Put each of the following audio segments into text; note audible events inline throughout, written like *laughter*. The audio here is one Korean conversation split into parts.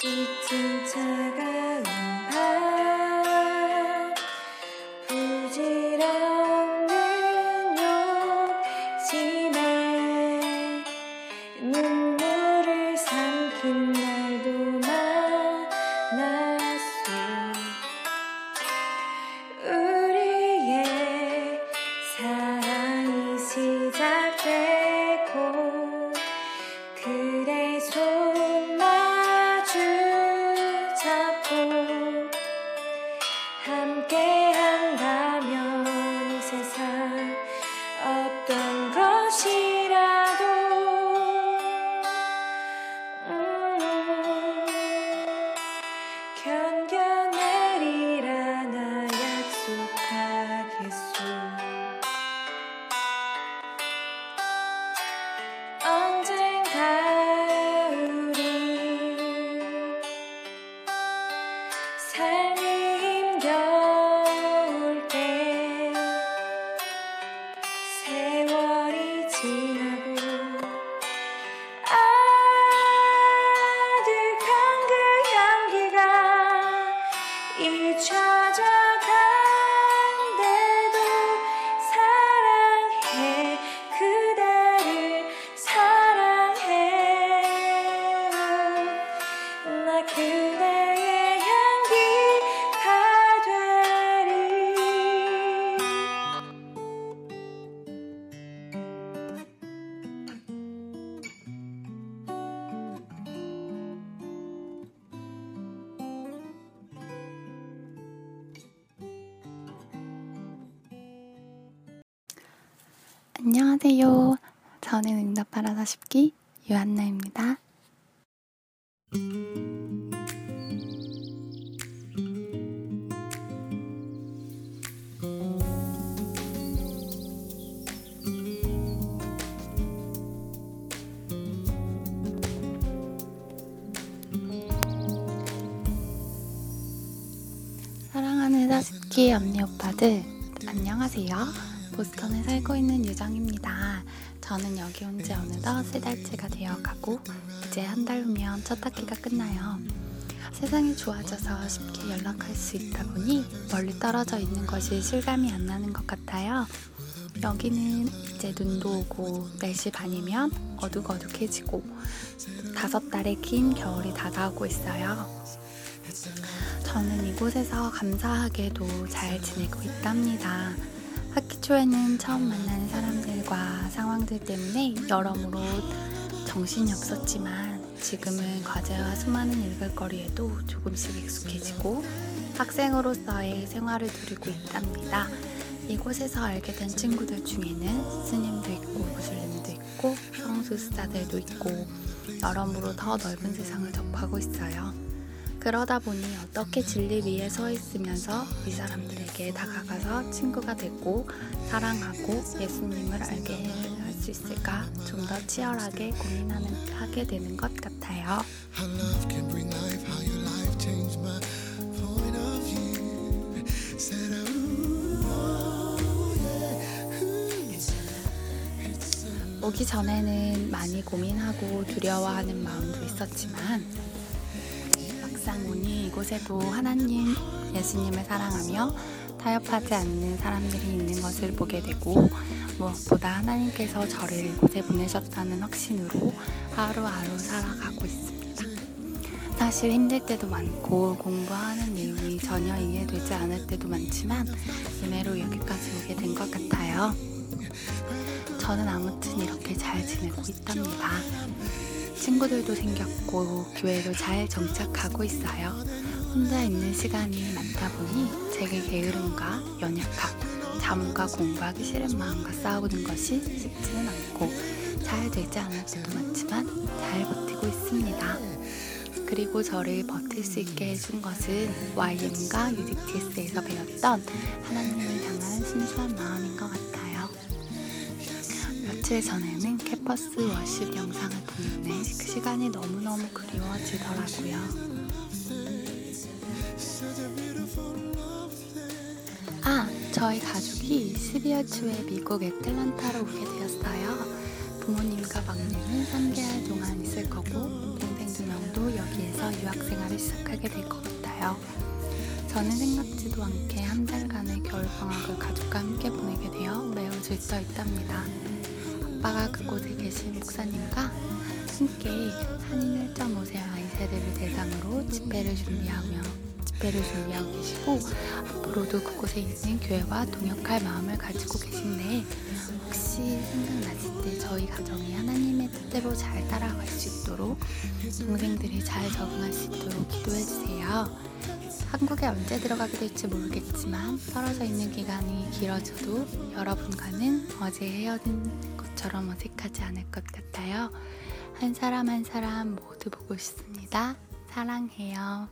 짙은 차가 안녕하세요. 저는 응답하라 쉽기 유한나입니다. 사랑하는 사십기 언니 오빠들 안녕하세요. 보스턴에 살고 있는 유정입니다. 저는 여기 온 지 어느덧 세 달째가 되어가고 이제 한 달 후면 첫 학기가 끝나요. 세상이 좋아져서 쉽게 연락할 수 있다 보니 멀리 떨어져 있는 것이 실감이 안 나는 것 같아요. 여기는 이제 눈도 오고 4시 반이면 어둑어둑해지고 다섯 달의 긴 겨울이 다가오고 있어요. 저는 이곳에서 감사하게도 잘 지내고 있답니다. 학기 초에는 처음 만나는 사람들과 상황들 때문에 여러모로 정신이 없었지만 지금은 과제와 수많은 읽을거리에도 조금씩 익숙해지고 학생으로서의 생활을 누리고 있답니다. 이곳에서 알게 된 친구들 중에는 스님도 있고 무슬림도 있고 성소수자들도 있고 여러모로 더 넓은 세상을 접하고 있어요. 그러다 보니 어떻게 진리 위에 서 있으면서 이 사람들에게 다가가서 친구가 되고 사랑하고 예수님을 알게 할 수 있을까 좀 더 치열하게 고민하는 하게 되는 것 같아요. 오기 전에는 많이 고민하고 두려워하는 마음도 있었지만 오니 이곳에도 하나님, 예수님을 사랑하며 타협하지 않는 사람들이 있는 것을 보게 되고 무엇보다 하나님께서 저를 이곳에 보내셨다는 확신으로 하루하루 살아가고 있습니다. 사실 힘들 때도 많고 공부하는 내용이 전혀 이해되지 않을 때도 많지만 은혜로 여기까지 오게 된 것 같아요. 저는 아무튼 이렇게 잘 지내고 있답니다. 친구들도 생겼고 교회도 잘 정착하고 있어요. 혼자 있는 시간이 많다 보니 제게 게으름과 연약함, 잠과 공부하기 싫은 마음과 싸우는 것이 쉽지는 않고 잘 되지 않을 때도 많지만 잘 버티고 있습니다. 그리고 저를 버틸 수 있게 해준 것은 YM과 UDTS에서 배웠던 하나님을 향한 순수한 마음인 것 같아요. 며칠 전에는 캠퍼스 워십 영상을 보는데 그 시간이 너무너무 그리워지더라고요. 아, 저희 가족이 12월 초에 미국 애틀란타로 오게 되었어요. 부모님과 막내는 3개월 동안 있을 거고 동생 두 명도 여기에서 유학 생활을 시작하게 될 것 같아요. 저는 생각지도 않게 한 달간의 겨울 방학을 가족과 함께 보내게 되어 매우 들떠 있답니다. 아빠가 그곳에 계신 목사님과 함께 한인 1.5세 아이 세대를 대상으로 집회를 준비하며 집회를 준비하고 계시고 앞으로도 그곳에 있는 교회와 동역할 마음을 가지고 계신데 혹시 생각나실 때 저희 가정이 하나님의 뜻대로 잘 따라갈 수 있도록 동생들이 잘 적응할 수 있도록 기도해 주세요. 한국에 언제 들어가게 될지 모르겠지만 떨어져 있는 기간이 길어져도 여러분과는 어제 헤어진 것처럼 어색하지 않을 것 같아요. 한 사람 한 사람 모두 보고 싶습니다. 사랑해요.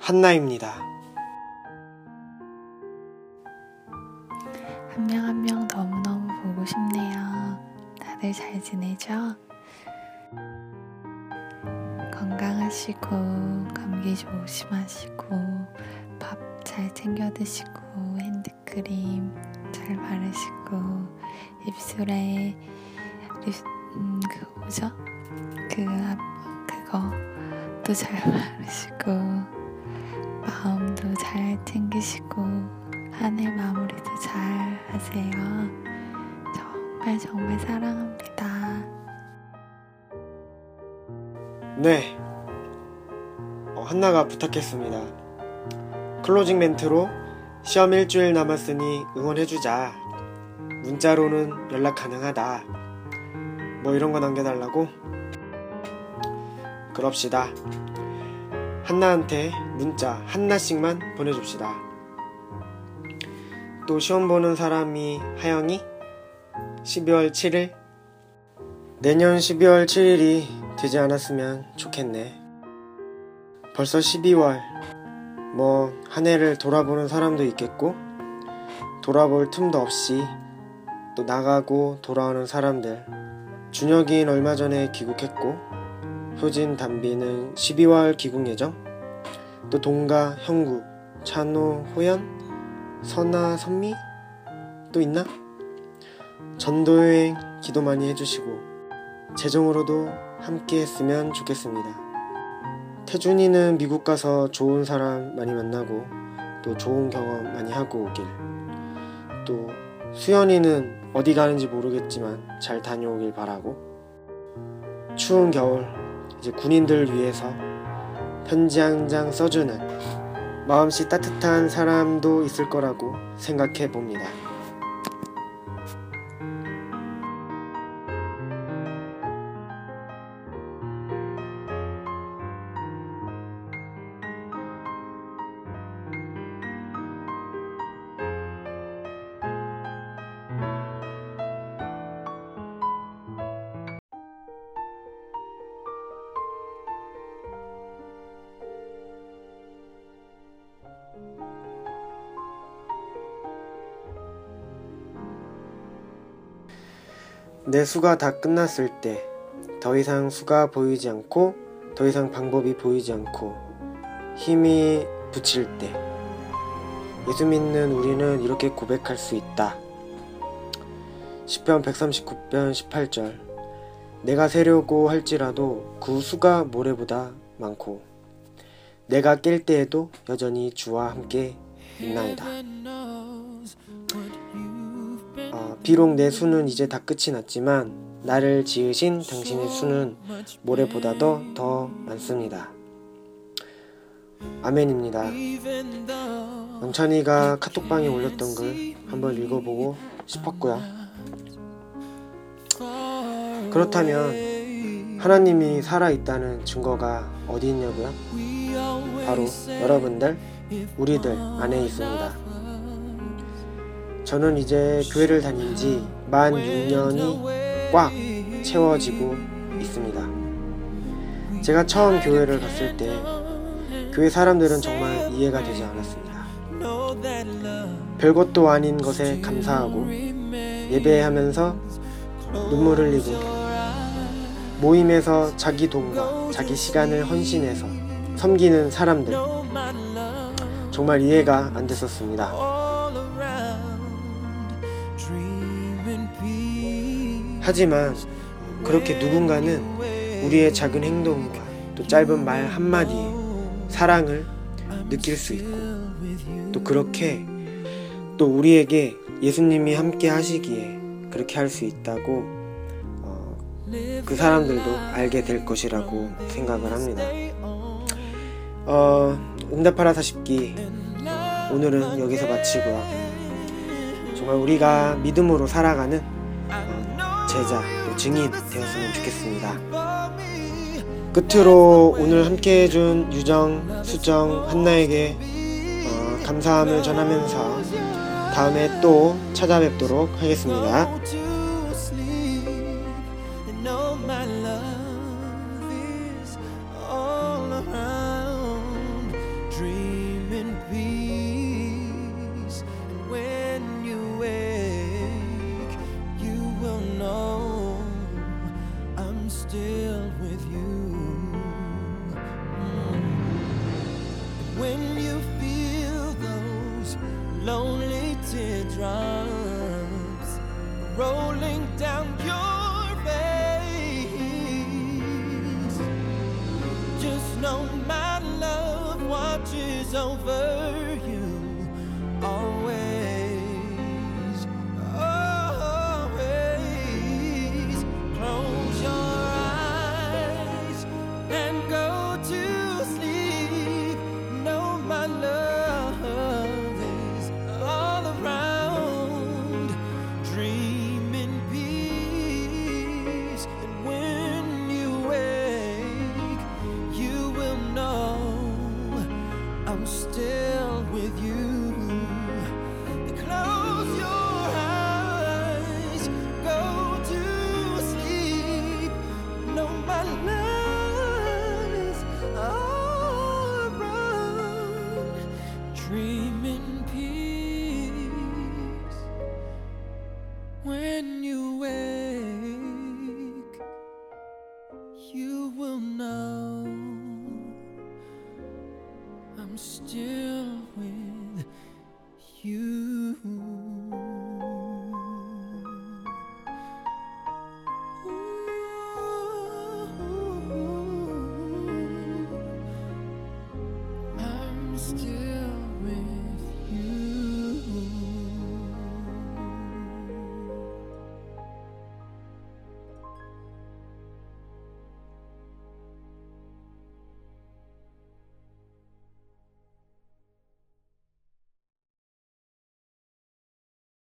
한나입니다. 한 명 한 명 너무너무 보고 싶네요. 다들 잘 지내죠? 건강하시고, 감기 조심하시고, 밥 잘 챙겨 드시고, 핸드크림 잘 바르시고, 입술에 립, 음, 그거 뭐죠? 그, 앞, 그거 또잘 *laughs* 바르시고, 마음도 잘 챙기시고, 한 해 마무리도 잘 하세요. 정말 정말 사랑합니다. 네. 어, 한나가 부탁했습니다. 클로징 멘트로 시험 일주일 남았으니 응원해주자. 문자로는 연락 가능하다. 뭐 이런 거 남겨달라고? 그럽시다. 한나한테 문자 한나씩만 보내줍시다. 또 시험 보는 사람이 하영이 12월 7일 내년 12월 7일이 되지 않았으면 좋겠네. 벌써 12월. 뭐, 한 해를 돌아보는 사람도 있겠고, 돌아볼 틈도 없이 또 나가고 돌아오는 사람들. 준혁이는 얼마 전에 귀국했고, 효진, 담비는 12월 귀국 예정. 또 동가, 형구, 찬호, 호연, 선아, 선미? 또 있나? 전도여행 기도 많이 해주시고, 재정으로도 함께 했으면 좋겠습니다. 태준이는 미국 가서 좋은 사람 많이 만나고 또 좋은 경험 많이 하고 오길. 또 수연이는 어디 가는지 모르겠지만 잘 다녀오길 바라고. 추운 겨울 이제 군인들 위해서 편지 한 장 써주는 마음씨 따뜻한 사람도 있을 거라고 생각해 봅니다. 내 수가 다 끝났을 때 더 이상 수가 보이지 않고 더 이상 방법이 보이지 않고 힘이 붙일 때 예수 믿는 우리는 이렇게 고백할 수 있다. 10편 139편 18절 내가 세려고 할지라도 그 수가 모래보다 많고 내가 깰 때에도 여전히 주와 함께 있나이다. 어, 비록 내 수는 이제 다 끝이 났지만 나를 지으신 당신의 수는 모래보다도 더 많습니다. 아멘입니다. 영찬이가 카톡방에 올렸던 글 한번 읽어보고 싶었고요. 그렇다면 하나님이 살아있다는 증거가 어디 있냐고요? 바로 여러분들, 우리들 안에 있습니다. 저는 이제 교회를 다닌 지 만 6년이 꽉 채워지고 있습니다. 제가 처음 교회를 갔을 때 교회 사람들은 정말 이해가 되지 않았습니다. 별것도 아닌 것에 감사하고 예배하면서 눈물 흘리고 모임에서 자기 돈과 자기 시간을 헌신해서 섬기는 사람들 정말 이해가 안 됐었습니다. 하지만 그렇게 누군가는 우리의 작은 행동과 또 짧은 말 한마디에 사랑을 느낄 수 있고 또 그렇게 또 우리에게 예수님이 함께 하시기에 그렇게 할 수 있다고 어, 그 사람들도 알게 될 것이라고 생각을 합니다. 어, 응답하라 40기 오늘은 여기서 마치고요. 정말 우리가 믿음으로 살아가는 어, 제자 또 증인 되었으면 좋겠습니다. 끝으로 오늘 함께 해준 유정, 수정, 한나에게 어, 감사함을 전하면서 다음에 또 찾아뵙도록 하겠습니다. Know my love watches over you always. free.